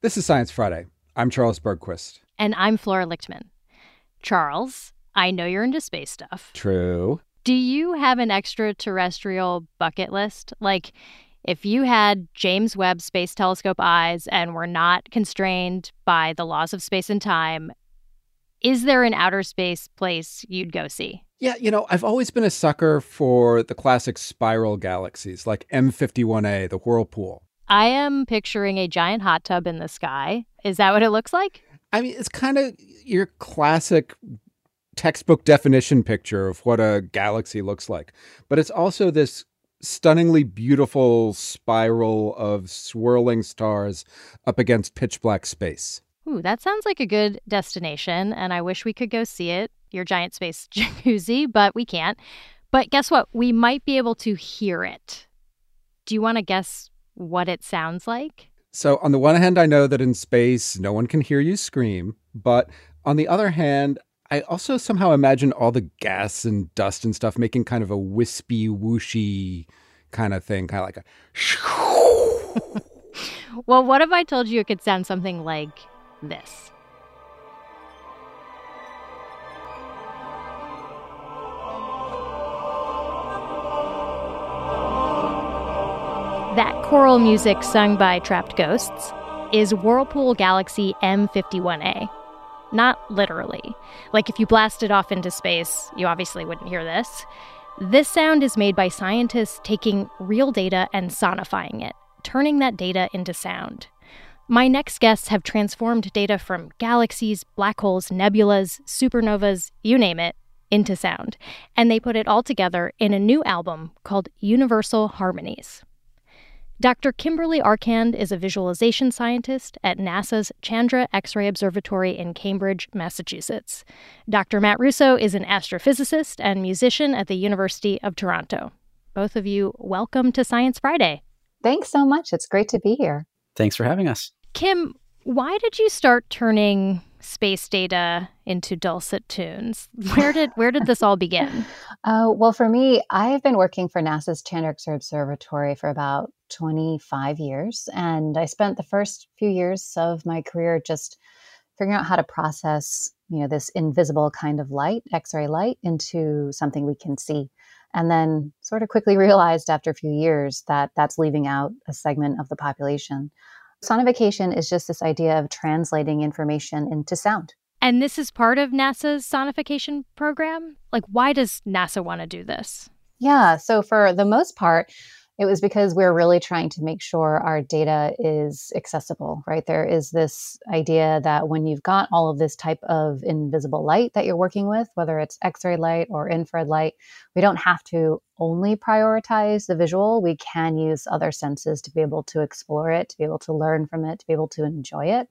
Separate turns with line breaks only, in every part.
This is Science Friday. I'm Charles Bergquist.
And I'm Flora Lichtman. Charles, I know you're into space stuff.
True.
Do you have an extraterrestrial bucket list? Like, if you had James Webb Space Telescope eyes and were not constrained by the laws of space and time, is there an outer space place you'd go see?
Yeah, you know, I've always been a sucker for the classic spiral galaxies like M51A, the Whirlpool.
I am picturing a giant hot tub in the sky. Is that what it looks like?
I mean, it's kind of your classic textbook definition picture of what a galaxy looks like. But it's also this stunningly beautiful spiral of swirling stars up against pitch black space.
Ooh, that sounds like a good destination, and I wish we could go see it, your giant space jacuzzi, but we can't. But guess what? We might be able to hear it. Do you want to guess what it sounds like?
So, on the one hand, I know that in space, no one can hear you scream. But on the other hand, I also somehow imagine all the gas and dust and stuff making kind of a wispy, whooshy kind of thing, kind of like a.
well, what if I told you it could sound something like this? That choral music sung by Trapped Ghosts is Whirlpool Galaxy M51A. Not literally. Like if you blasted off into space, you obviously wouldn't hear this. This sound is made by scientists taking real data and sonifying it, turning that data into sound. My next guests have transformed data from galaxies, black holes, nebulas, supernovas, you name it, into sound, and they put it all together in a new album called Universal Harmonies. Dr. Kimberly Arcand is a visualization scientist at NASA's Chandra X ray Observatory in Cambridge, Massachusetts. Dr. Matt Russo is an astrophysicist and musician at the University of Toronto. Both of you, welcome to Science Friday.
Thanks so much. It's great to be here.
Thanks for having us.
Kim, why did you start turning space data into dulcet tunes? Where did where did this all begin?
Uh, well, for me, I've been working for NASA's Chandra X-ray Observatory for about 25 years, and I spent the first few years of my career just figuring out how to process, you know, this invisible kind of light, X-ray light, into something we can see. And then sort of quickly realized after a few years that that's leaving out a segment of the population. Sonification is just this idea of translating information into sound.
And this is part of NASA's sonification program? Like, why does NASA want to do this?
Yeah, so for the most part, it was because we're really trying to make sure our data is accessible, right? There is this idea that when you've got all of this type of invisible light that you're working with, whether it's X ray light or infrared light, we don't have to only prioritize the visual. We can use other senses to be able to explore it, to be able to learn from it, to be able to enjoy it.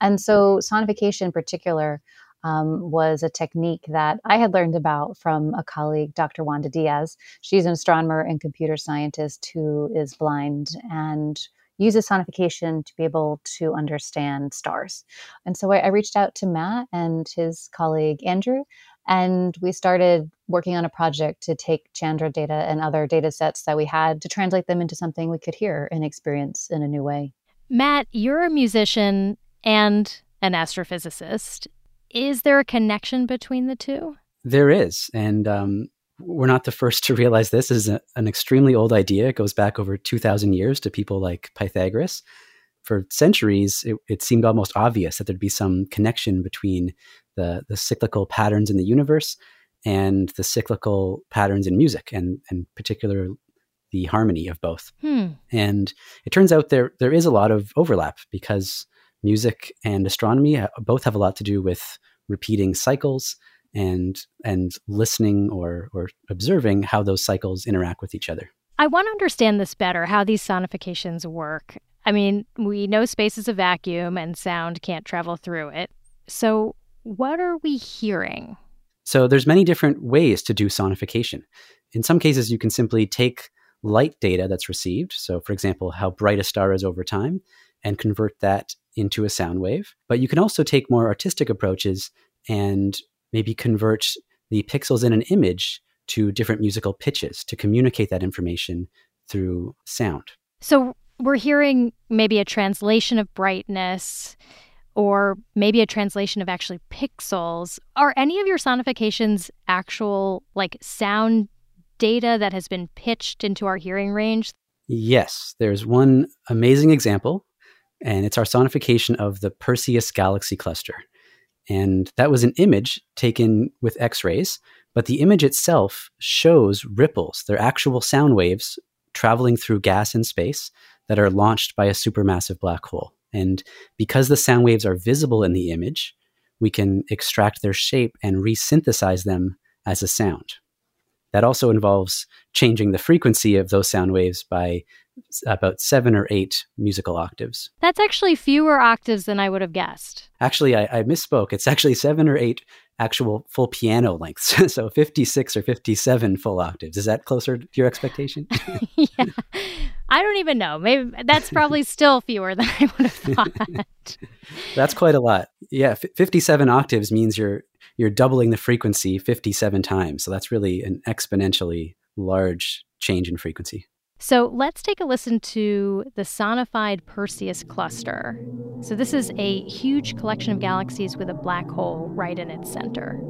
And so, sonification in particular um, was a technique that I had learned about from a colleague, Dr. Wanda Diaz. She's an astronomer and computer scientist who is blind and uses sonification to be able to understand stars. And so I, I reached out to Matt and his colleague, Andrew, and we started working on a project to take Chandra data and other data sets that we had to translate them into something we could hear and experience in a new way.
Matt, you're a musician and an astrophysicist. Is there a connection between the two?
There is. And um, we're not the first to realize this. this is a, an extremely old idea. It goes back over 2,000 years to people like Pythagoras. For centuries, it, it, seemed almost obvious that there'd be some connection between the, the cyclical patterns in the universe and the cyclical patterns in music, and, and particular the harmony of both.
Hmm.
And it turns out there there is a lot of overlap because music and astronomy uh, both have a lot to do with repeating cycles and and listening or or observing how those cycles interact with each other.
I want to understand this better, how these sonifications work. I mean, we know space is a vacuum and sound can't travel through it. So, what are we hearing?
So, there's many different ways to do sonification. In some cases, you can simply take light data that's received, so for example, how bright a star is over time, and convert that into a sound wave. But you can also take more artistic approaches and maybe convert the pixels in an image to different musical pitches to communicate that information through sound.
So, we're hearing maybe a translation of brightness or maybe a translation of actually pixels. Are any of your sonifications actual like sound data that has been pitched into our hearing range?
Yes, there's one amazing example, and it's our sonification of the Perseus galaxy cluster. And that was an image taken with X rays, but the image itself shows ripples. They're actual sound waves traveling through gas in space that are launched by a supermassive black hole. And because the sound waves are visible in the image, we can extract their shape and resynthesize them as a sound. That also involves changing the frequency of those sound waves by about seven or eight musical octaves.
That's actually fewer octaves than I would have guessed.
Actually, I, I misspoke. It's actually seven or eight actual full piano lengths. so 56 or 57 full octaves. Is that closer to your expectation?
yeah. I don't even know. Maybe that's probably still fewer than I would have thought.
that's quite a lot. Yeah, f- 57 octaves means you're you're doubling the frequency 57 times. So that's really an exponentially large change in frequency.
So let's take a listen to the sonified Perseus cluster. So, this is a huge collection of galaxies with a black hole right in its center.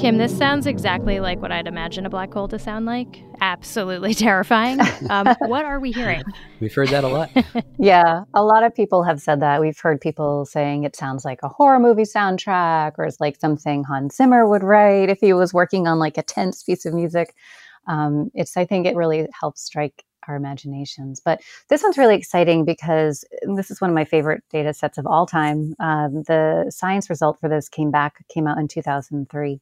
Kim, this sounds exactly like what I'd imagine a black hole to sound like. Absolutely terrifying. Um, what are we hearing?
We've heard that a lot.
yeah, a lot of people have said that. We've heard people saying it sounds like a horror movie soundtrack or it's like something Hans Zimmer would write if he was working on like a tense piece of music. Um, it's, I think it really helps strike our imaginations. But this one's really exciting because this is one of my favorite data sets of all time. Um, the science result for this came back, came out in 2003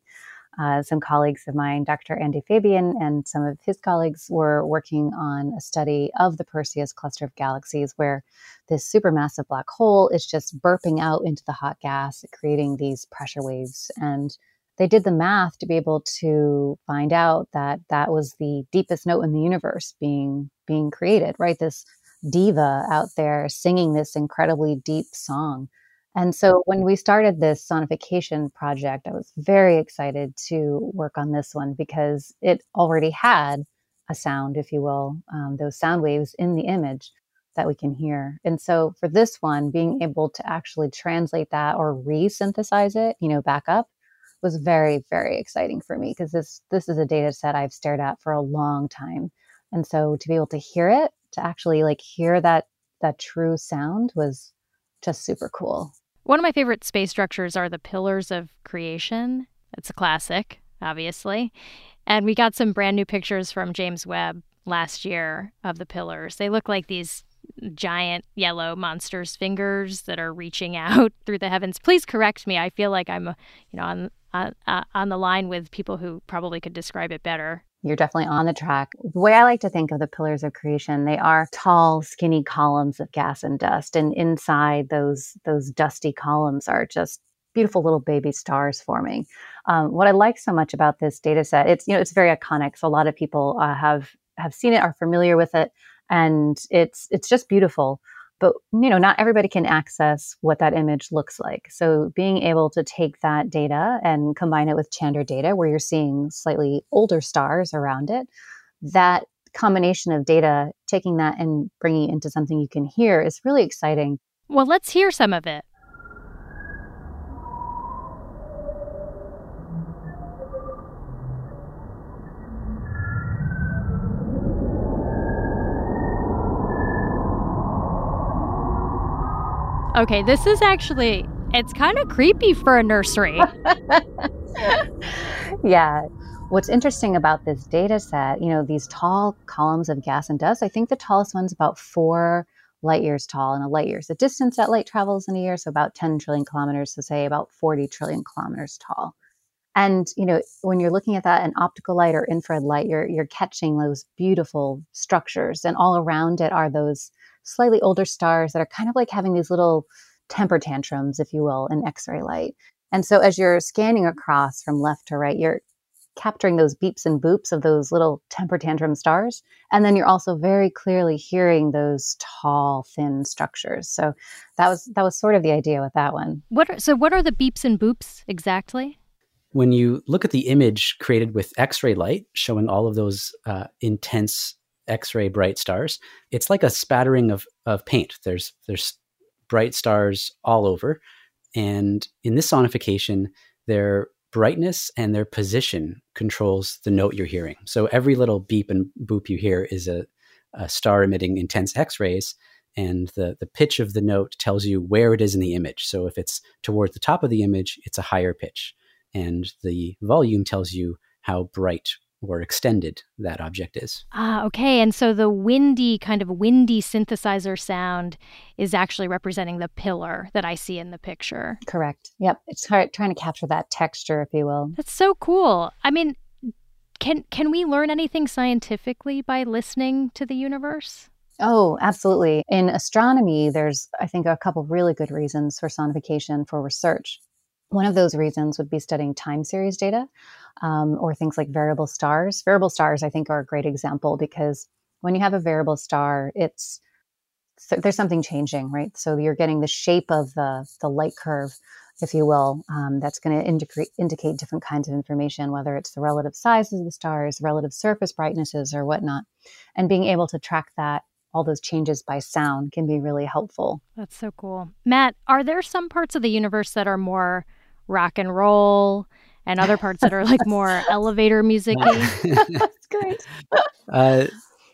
uh, some colleagues of mine, Dr. Andy Fabian, and some of his colleagues were working on a study of the Perseus cluster of galaxies, where this supermassive black hole is just burping out into the hot gas, creating these pressure waves. And they did the math to be able to find out that that was the deepest note in the universe being being created, right? This diva out there singing this incredibly deep song. And so when we started this sonification project, I was very excited to work on this one because it already had a sound, if you will, um, those sound waves in the image that we can hear. And so for this one, being able to actually translate that or re-synthesize it, you know, back up was very, very exciting for me because this this is a data set I've stared at for a long time. And so to be able to hear it, to actually like hear that that true sound was just super cool.
One of my favorite space structures are the pillars of creation. It's a classic, obviously. And we got some brand new pictures from James Webb last year of the pillars. They look like these giant yellow monsters' fingers that are reaching out through the heavens. Please correct me. I feel like I'm, you know, on on, uh, on the line with people who probably could describe it better.
You're definitely on the track. The way I like to think of the pillars of creation, they are tall, skinny columns of gas and dust, and inside those those dusty columns are just beautiful little baby stars forming. Um, what I like so much about this data set, it's you know it's very iconic. So a lot of people uh, have have seen it, are familiar with it, and it's it's just beautiful. But you know not everybody can access what that image looks like. So being able to take that data and combine it with chandra data where you're seeing slightly older stars around it that combination of data taking that and bringing it into something you can hear is really exciting.
Well let's hear some of it Okay, this is actually it's kind of creepy for a nursery.
yeah. What's interesting about this data set, you know, these tall columns of gas and dust, I think the tallest one's about four light years tall. And a light year is the distance that light travels in a year. So about 10 trillion kilometers, so say about 40 trillion kilometers tall. And, you know, when you're looking at that in optical light or infrared light, you're, you're catching those beautiful structures. And all around it are those slightly older stars that are kind of like having these little temper tantrums, if you will, in X ray light. And so as you're scanning across from left to right, you're capturing those beeps and boops of those little temper tantrum stars. And then you're also very clearly hearing those tall, thin structures. So that was that was sort of the idea with that one.
What are, so what are the beeps and boops exactly?
When you look at the image created with X-ray light, showing all of those uh, intense X-ray bright stars, it's like a spattering of of paint. There's there's bright stars all over, and in this sonification, their brightness and their position controls the note you're hearing. So every little beep and boop you hear is a, a star emitting intense X rays, and the, the pitch of the note tells you where it is in the image. So if it's toward the top of the image, it's a higher pitch, and the volume tells you how bright or extended that object is.
Ah, okay. And so the windy, kind of windy synthesizer sound is actually representing the pillar that I see in the picture.
Correct. Yep. It's trying to capture that texture, if you will.
That's so cool. I mean, can can we learn anything scientifically by listening to the universe?
Oh, absolutely. In astronomy, there's I think a couple really good reasons for sonification for research. One of those reasons would be studying time series data um, or things like variable stars. Variable stars, I think, are a great example because when you have a variable star, it's so there's something changing, right? So you're getting the shape of the the light curve, if you will, um, that's going to indicate indicate different kinds of information, whether it's the relative sizes of the stars, relative surface brightnesses, or whatnot. And being able to track that all those changes by sound can be really helpful.
That's so cool. Matt, are there some parts of the universe that are more rock and roll and other parts that are like more elevator music
That's great.
Uh,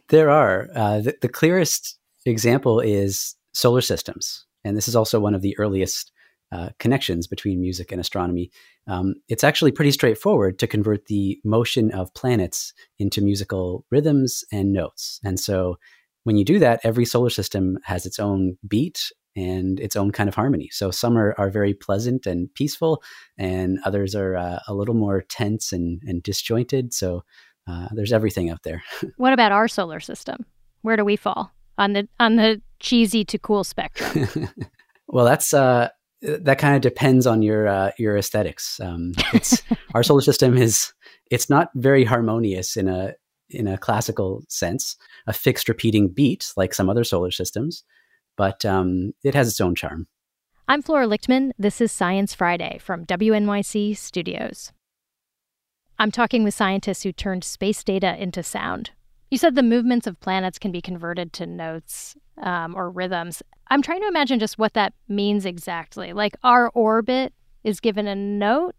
there are. Uh, the, the, clearest example is solar systems. And this is also one of the earliest uh, connections between music and astronomy. Um, it's actually pretty straightforward to convert the motion of planets into musical rhythms and notes. And so when you do that, every solar system has its own beat and its own kind of harmony. So some are, are very pleasant and peaceful, and others are uh, a little more tense and, and disjointed. So uh, there's everything out there.
what about our solar system? Where do we fall on the on the cheesy to cool spectrum?
well, that's uh, that kind of depends on your uh, your aesthetics. Um, it's our solar system is it's not very harmonious in a in a classical sense, a fixed repeating beat like some other solar systems but um, it has its own charm.
I'm Flora Lichtman. This is Science Friday from WNYC Studios. I'm talking with scientists who turned space data into sound. You said the movements of planets can be converted to notes um, or rhythms. I'm trying to imagine just what that means exactly. Like our orbit is given a note,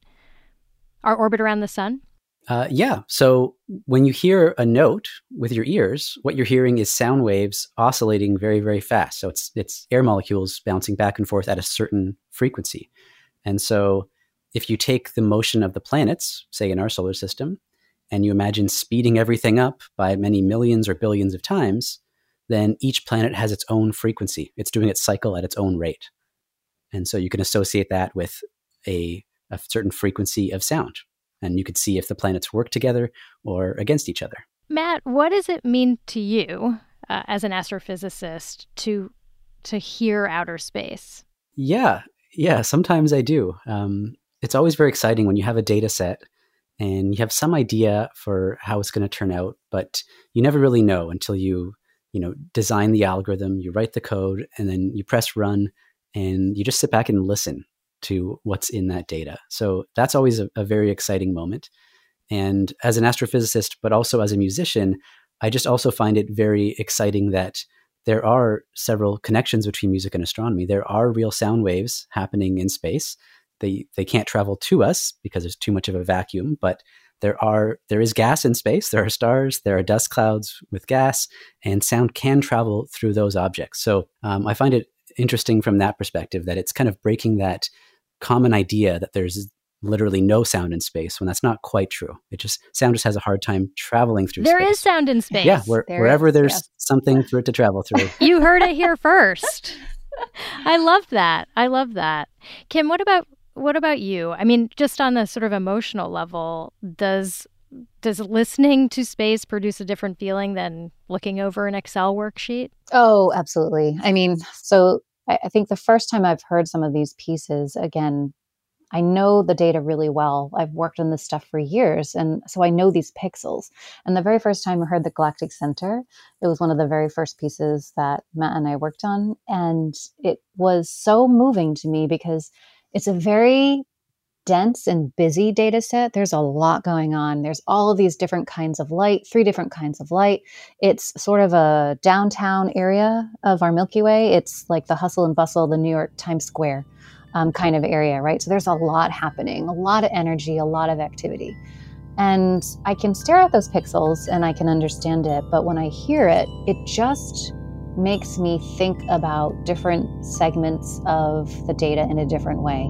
our orbit around the sun?
Uh, yeah. So when you hear a note with your ears, what you're hearing is sound waves oscillating very, very fast. So it's it's air molecules bouncing back and forth at a certain frequency. And so if you take the motion of the planets, say in our solar system, and you imagine speeding everything up by many millions or billions of times, then each planet has its own frequency. It's doing its cycle at its own rate. And so you can associate that with a, a certain frequency of sound and you could see if the planets work together or against each other.
Matt, what does it mean to you uh, as an astrophysicist to to hear outer space?
Yeah, yeah. Sometimes I do. Um, it's always very exciting when you have a data set and you have some idea for how it's going to turn out, but you never really know until you you know design the algorithm, you write the code, and then you press run, and you just sit back and listen to what's in that data. So that's always a, a very exciting moment. And as an astrophysicist, but also as a musician, I just also find it very exciting that there are several connections between music and astronomy. There are real sound waves happening in space. They they can't travel to us because there's too much of a vacuum, but there are there is gas in space. There are stars. There are dust clouds with gas, and sound can travel through those objects. So um, I find it interesting from that perspective that it's kind of breaking that common idea that there's literally no sound in space when that's not quite true. It just sound just has a hard time traveling through
There
space.
is sound in space.
Yeah, where,
there
wherever
is,
there's
yes.
something for it to travel through.
you heard it here first. I love that. I love that. Kim, what about what about you? I mean, just on the sort of emotional level, does does listening to space produce a different feeling than looking over an Excel worksheet?
Oh, absolutely. I mean, so I, I think the first time I've heard some of these pieces, again, I know the data really well. I've worked on this stuff for years. And so I know these pixels. And the very first time I heard the Galactic Center, it was one of the very first pieces that Matt and I worked on. And it was so moving to me because it's a very dense and busy data set. There's a lot going on. There's all of these different kinds of light, three different kinds of light. It's sort of a downtown area of our Milky Way. It's like the hustle and bustle the New York Times Square um, kind of area, right? So there's a lot happening, a lot of energy, a lot of activity. And I can stare at those pixels and I can understand it, but when I hear it, it just makes me think about different segments of the data in a different way.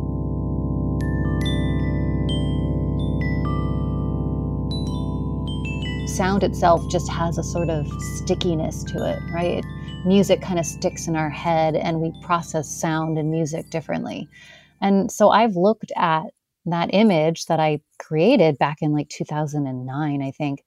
Sound itself just has a sort of stickiness to it, right? music kind of sticks in our head and we process sound and music differently. And so I've looked at that image that I created back in like 2009, I think,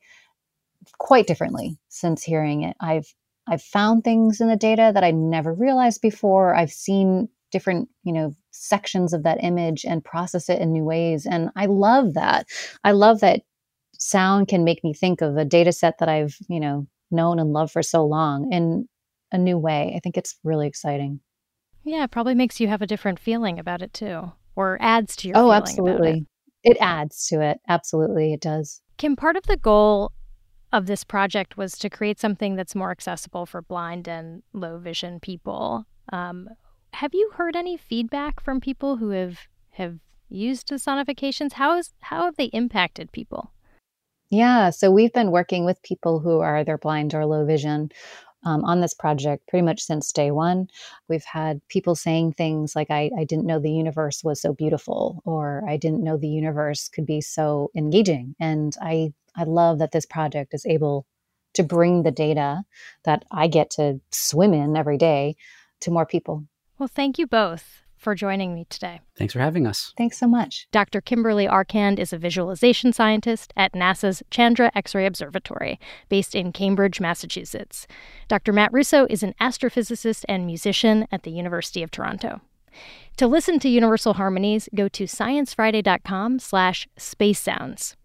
quite differently since hearing it. I've I've found things in the data that I never realized before. I've seen different, you know, sections of that image and process it in new ways and I love that. I love that sound can make me think of a data set that I've, you know, known and loved for so long in a new way. I think it's really exciting.
Yeah, it probably makes you have a different feeling about it too, or adds to your.
Oh, absolutely. It. it adds to it. Absolutely, it does.
Kim, part of the goal of this project was to create something that's more accessible for blind and low vision people. Um, have you heard any feedback from people who have have used the sonifications? How is how have they impacted people?
Yeah, so we've been working with people who are either blind or low vision um, on this project pretty much since day one. We've had people saying things like, I, I didn't know the universe was so beautiful, or I didn't know the universe could be so engaging. And I, I love that this project is able to bring the data that I get to swim in every day to more people.
Well, thank you both for joining me today.
Thanks for having us.
Thanks so much.
Dr. Kimberly Arcand is a visualization scientist at NASA's Chandra X ray Observatory, based in Cambridge, Massachusetts. Dr. Matt Russo is an astrophysicist and musician at the University of Toronto. To listen to Universal Harmonies, go to sciencefriday.com slash space sounds.